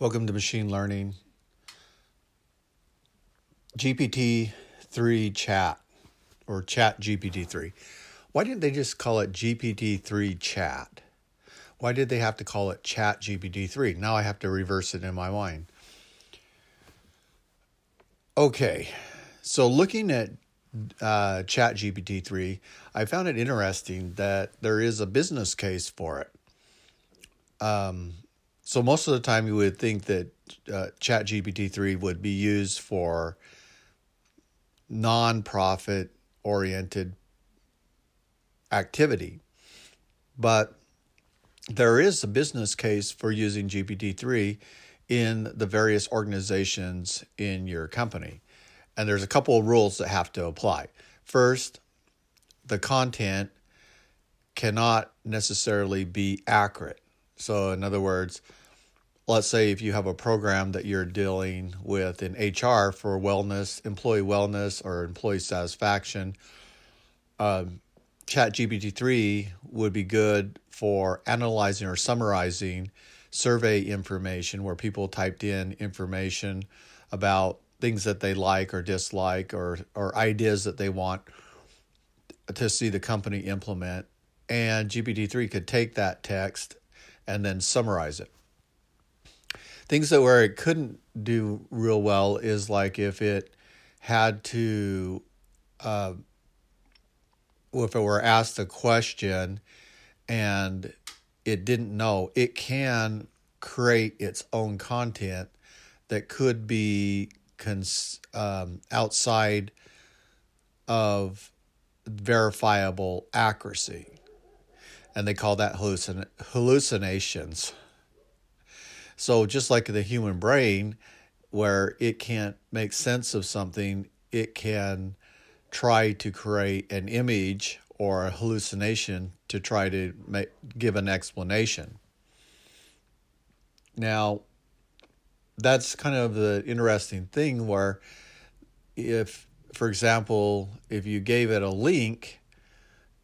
Welcome to Machine Learning. GPT 3 Chat or Chat GPT 3. Why didn't they just call it GPT 3 Chat? Why did they have to call it Chat GPT 3? Now I have to reverse it in my mind. Okay, so looking at uh, Chat GPT 3, I found it interesting that there is a business case for it. Um, so most of the time, you would think that uh, Chat GPT 3 would be used for non-profit oriented activity. But there is a business case for using GPT-3 in the various organizations in your company. And there's a couple of rules that have to apply. First, the content cannot necessarily be accurate. So, in other words, let's say if you have a program that you're dealing with in HR for wellness, employee wellness, or employee satisfaction, um, ChatGPT-3 would be good for analyzing or summarizing survey information where people typed in information about things that they like or dislike or or ideas that they want to see the company implement. And GPT-3 could take that text and then summarize it. Things that where it couldn't do real well is like if it had to uh, if it were asked a question and it didn't know, it can create its own content that could be cons- um, outside of verifiable accuracy. And they call that hallucin- hallucinations. So, just like the human brain, where it can't make sense of something, it can try to create an image or a hallucination to try to make, give an explanation. Now, that's kind of the interesting thing where if for example if you gave it a link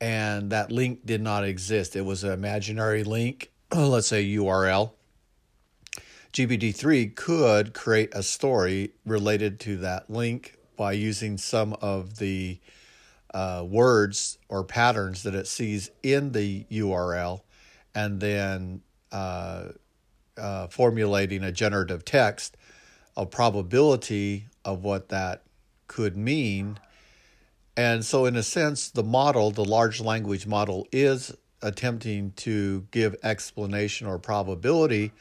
and that link did not exist it was an imaginary link let's say url GPT-3 could create a story related to that link by using some of the uh, words or patterns that it sees in the URL and then uh, uh, formulating a generative text, a probability of what that could mean. And so, in a sense, the model, the large language model, is attempting to give explanation or probability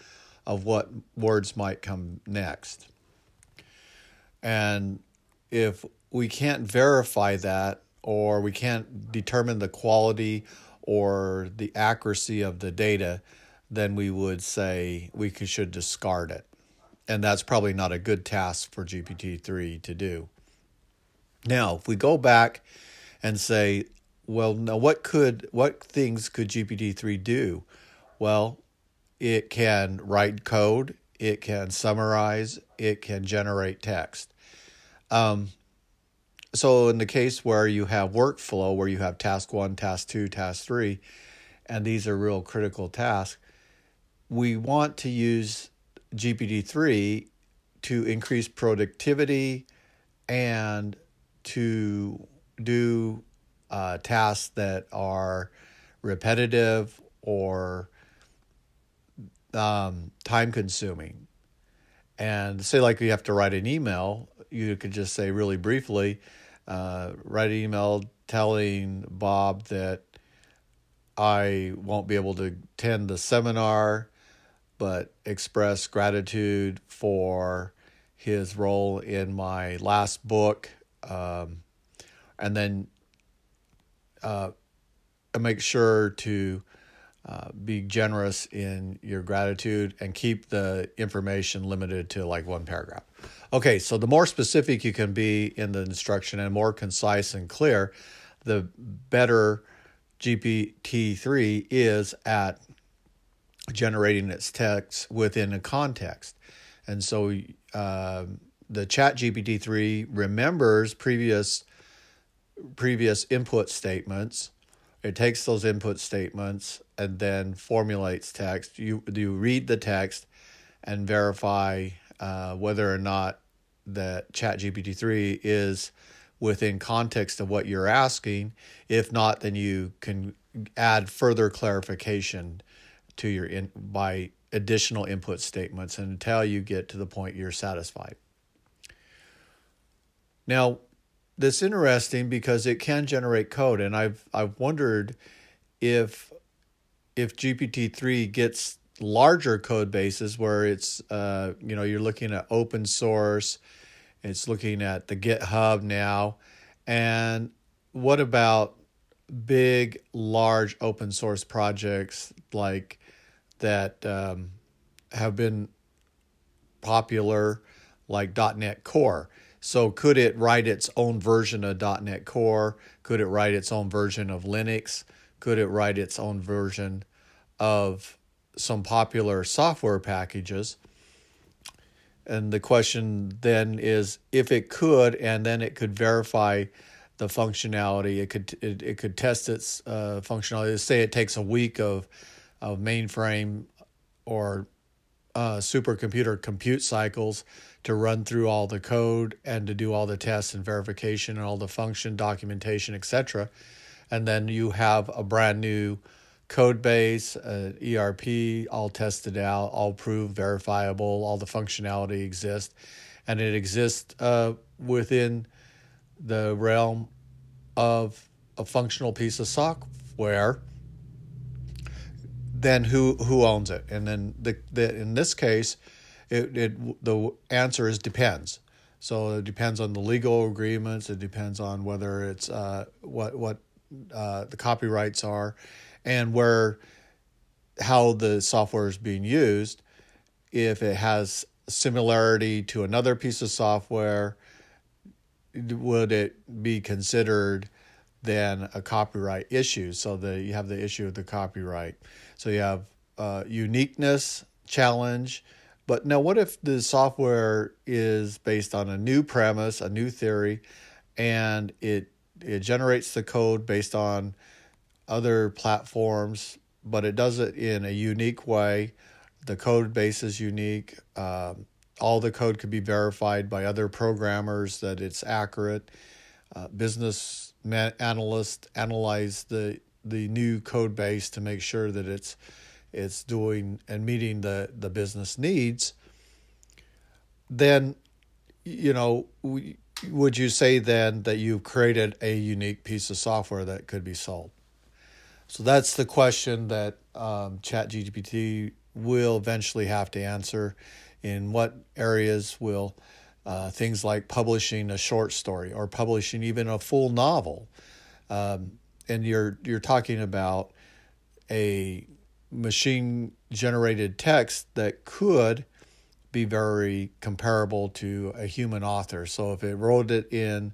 of what words might come next. And if we can't verify that or we can't determine the quality or the accuracy of the data, then we would say we should discard it. And that's probably not a good task for GPT-3 to do. Now, if we go back and say, well, now what could what things could GPT-3 do? Well, it can write code, it can summarize, it can generate text. Um, so in the case where you have workflow, where you have task one, task two, task three, and these are real critical tasks, we want to use GPT-3 to increase productivity and to do uh, tasks that are repetitive or um, time consuming. And say, like, you have to write an email, you could just say really briefly, uh, write an email telling Bob that I won't be able to attend the seminar, but express gratitude for his role in my last book. Um, and then uh, make sure to uh, be generous in your gratitude and keep the information limited to like one paragraph. Okay, so the more specific you can be in the instruction and more concise and clear, the better GPT-3 is at generating its text within a context. And so uh, the chat GPT-3 remembers previous previous input statements it takes those input statements and then formulates text. You you read the text and verify uh, whether or not that ChatGPT 3 is within context of what you're asking. If not, then you can add further clarification to your in by additional input statements until you get to the point you're satisfied. Now, that's interesting because it can generate code, and I've I've wondered if if GPT three gets larger code bases where it's uh, you know you're looking at open source, it's looking at the GitHub now, and what about big large open source projects like that um, have been popular like .NET Core. So could it write its own version of .NET Core? Could it write its own version of Linux? Could it write its own version of some popular software packages? And the question then is if it could, and then it could verify the functionality. It could it, it could test its uh, functionality. Say it takes a week of of mainframe or uh, supercomputer compute cycles to run through all the code and to do all the tests and verification and all the function documentation, etc. And then you have a brand new code base, uh, ERP, all tested out, all proved verifiable, all the functionality exists, and it exists uh, within the realm of a functional piece of software then who who owns it? And then the, the in this case, it, it the answer is depends. So it depends on the legal agreements. It depends on whether it's uh, what what uh, the copyrights are, and where how the software is being used. If it has similarity to another piece of software, would it be considered then a copyright issue? So the you have the issue of the copyright. So you have uh, uniqueness challenge. But now, what if the software is based on a new premise, a new theory, and it it generates the code based on other platforms, but it does it in a unique way. The code base is unique. Um, all the code could be verified by other programmers that it's accurate. Uh, business analysts analyze the the new code base to make sure that it's it's doing and meeting the the business needs then you know would you say then that you've created a unique piece of software that could be sold? So that's the question that um, chat gpt will eventually have to answer. In what areas will uh, things like publishing a short story or publishing even a full novel um, and you're you're talking about a machine generated text that could be very comparable to a human author. So if it wrote it in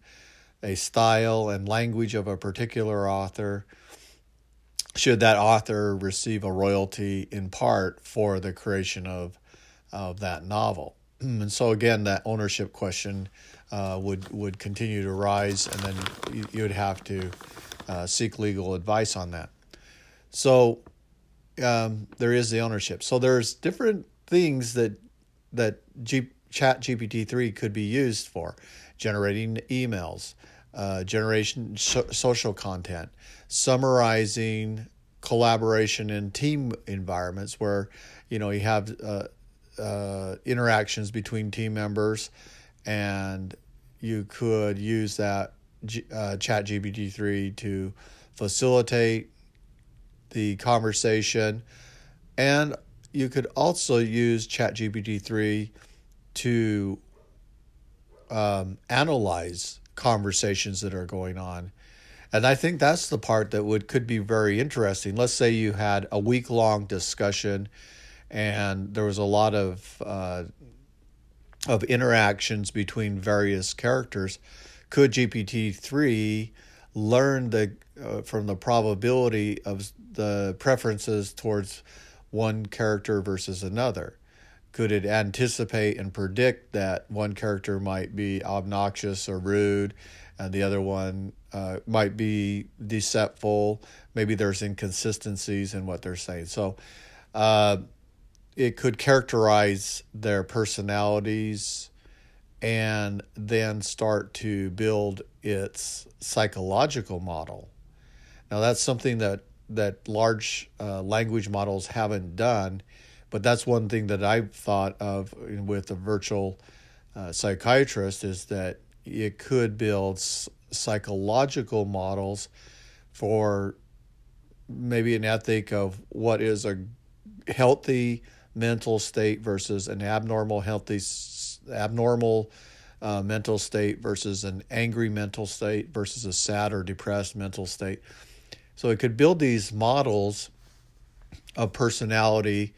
a style and language of a particular author, should that author receive a royalty in part for the creation of of that novel? And so again, that ownership question uh, would would continue to rise, and then you, you would have to uh, seek legal advice on that. So um, there is the ownership. So there's different things that that G- Chat GPT three could be used for: generating emails, uh, generation so- social content, summarizing collaboration in team environments where you know you have uh, uh, interactions between team members, and you could use that uh, Chat GPT 3 to facilitate the conversation. And you could also use Chat GPT 3 to um, analyze conversations that are going on. And I think that's the part that would could be very interesting. Let's say you had a week long discussion, and there was a lot of uh, of interactions between various characters could GPT-3 learn the uh, from the probability of the preferences towards one character versus another? Could it anticipate and predict that one character might be obnoxious or rude and the other one uh, might be deceitful? Maybe there's inconsistencies in what they're saying. So, uh, it could characterize their personalities and then start to build its psychological model. Now that's something that that large uh, language models haven't done, but that's one thing that I've thought of with a virtual uh, psychiatrist is that it could build psychological models for maybe an ethic of what is a healthy mental state versus an abnormal healthy abnormal uh, mental state versus an angry mental state versus a sad or depressed mental state. So it could build these models of personality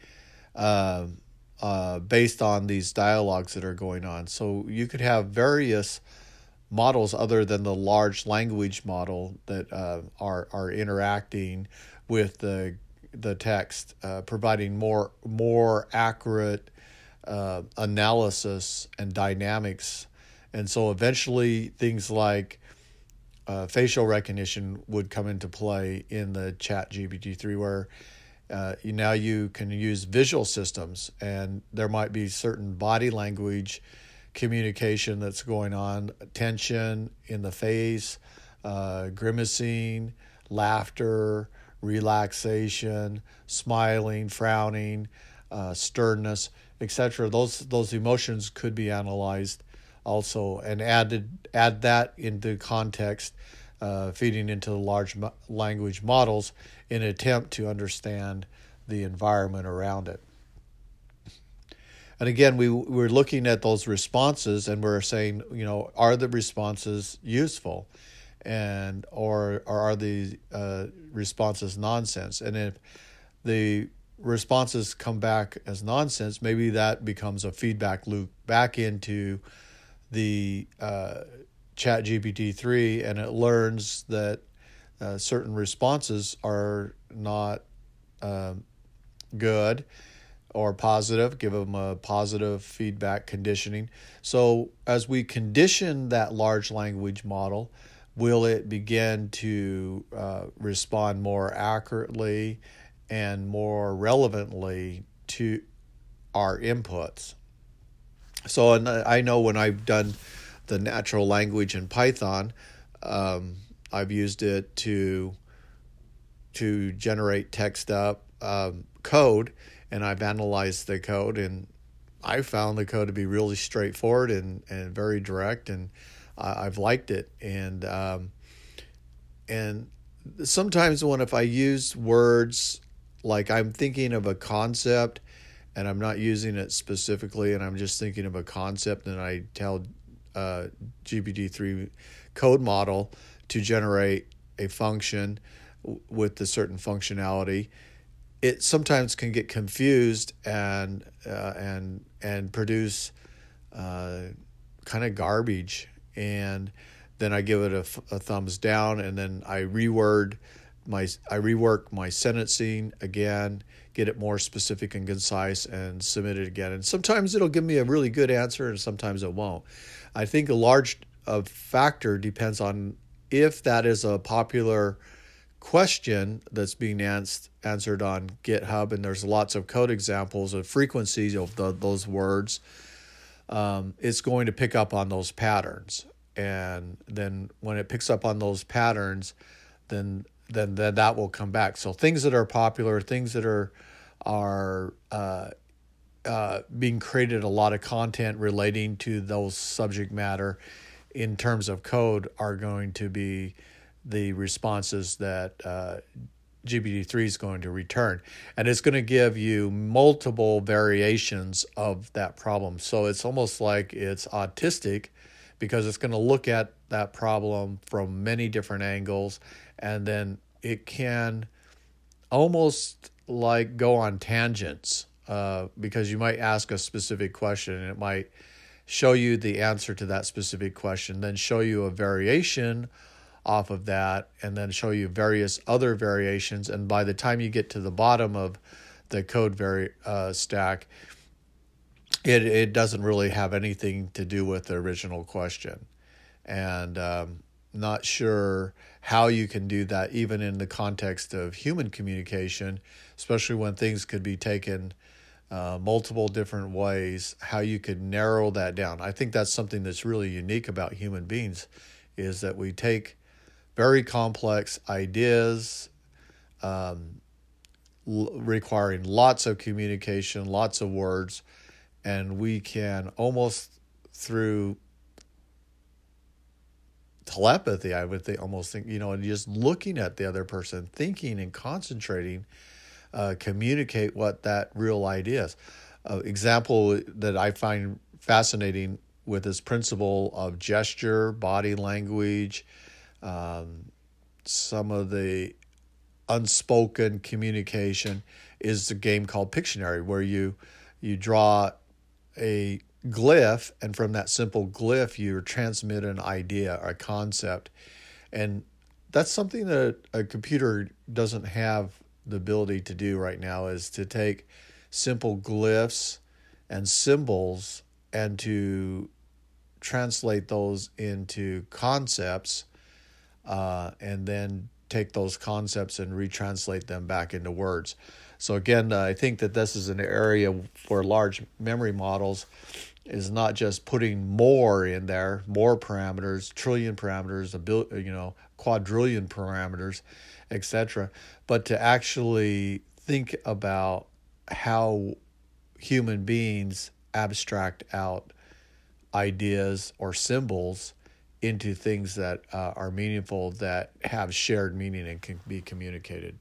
uh, uh, based on these dialogues that are going on. So you could have various models other than the large language model that uh, are are interacting with the the text, uh, providing more more accurate uh, analysis and dynamics. And so eventually things like uh, facial recognition would come into play in the chat GPT-3 where uh, you, now you can use visual systems and there might be certain body language communication that's going on, tension in the face, uh, grimacing, laughter, relaxation, smiling, frowning, uh, sternness, etc. Those those emotions could be analyzed also and added add that into context, uh, feeding into the large mo- language models in an attempt to understand the environment around it. And again, we we're looking at those responses and we're saying, you know, are the responses useful, and or, or are the uh, responses nonsense? And if the responses come back as nonsense, maybe that becomes a feedback loop back into the uh, chat GPT 3 and it learns that uh, certain responses are not uh, good or positive, give them a positive feedback conditioning. So, as we condition that large language model, will it begin to uh, respond more accurately and more relevantly to our inputs? So, and I know when I've done the natural language in Python, um, I've used it to to generate text up um, code, and I've analyzed the code, and I found the code to be really straightforward and, and very direct, and I've liked it. And um, and sometimes when if I use words like I'm thinking of a concept and I'm not using it specifically, and I'm just thinking of a concept, and I tell uh, GPT-3 code model to generate a function with a certain functionality, it sometimes can get confused and uh, and and produce uh, kind of garbage. And then I give it a, a thumbs down, and then I reword my I rework my sentencing again, get it more specific and concise, and submit it again. And sometimes it'll give me a really good answer, and sometimes it won't. I think a large uh, factor depends on if that is a popular question that's being ans- answered on GitHub, and there's lots of code examples of frequencies of the, those words. Um, it's going to pick up on those patterns, and then when it picks up on those patterns, then then then that will come back. So things that are popular, things that are are uh, uh, being created a lot of content relating to those subject matter in terms of code are going to be the responses that uh, GPT-3 is going to return. And it's going to give you multiple variations of that problem. So it's almost like it's autistic because it's going to look at that problem from many different angles and then it can almost like go on tangents uh, because you might ask a specific question and it might show you the answer to that specific question, then show you a variation off of that, and then show you various other variations. And by the time you get to the bottom of the code vari- uh, stack, it, it doesn't really have anything to do with the original question. And um, not sure how you can do that, even in the context of human communication, especially when things could be taken uh, multiple different ways how you could narrow that down. I think that's something that's really unique about human beings is that we take very complex ideas um, l- requiring lots of communication, lots of words, and we can almost through telepathy, I would think, almost think, you know, and just looking at the other person, thinking and concentrating, uh, communicate what that real idea is. Uh, example that I find fascinating with this principle of gesture, body language, um, some of the unspoken communication is the game called Pictionary, where you you draw a glyph, and from that simple glyph, you transmit an idea or a concept, and that's something that a computer doesn't have the ability to do right now. Is to take simple glyphs and symbols and to translate those into concepts uh, and then take those concepts and retranslate them back into words. So again, uh, I think that this is an area for large memory models is not just putting more in there, more parameters, trillion parameters, a you know, quadrillion parameters, etc., but to actually think about how human beings abstract out ideas or symbols into things that uh, are meaningful that have shared meaning and can be communicated.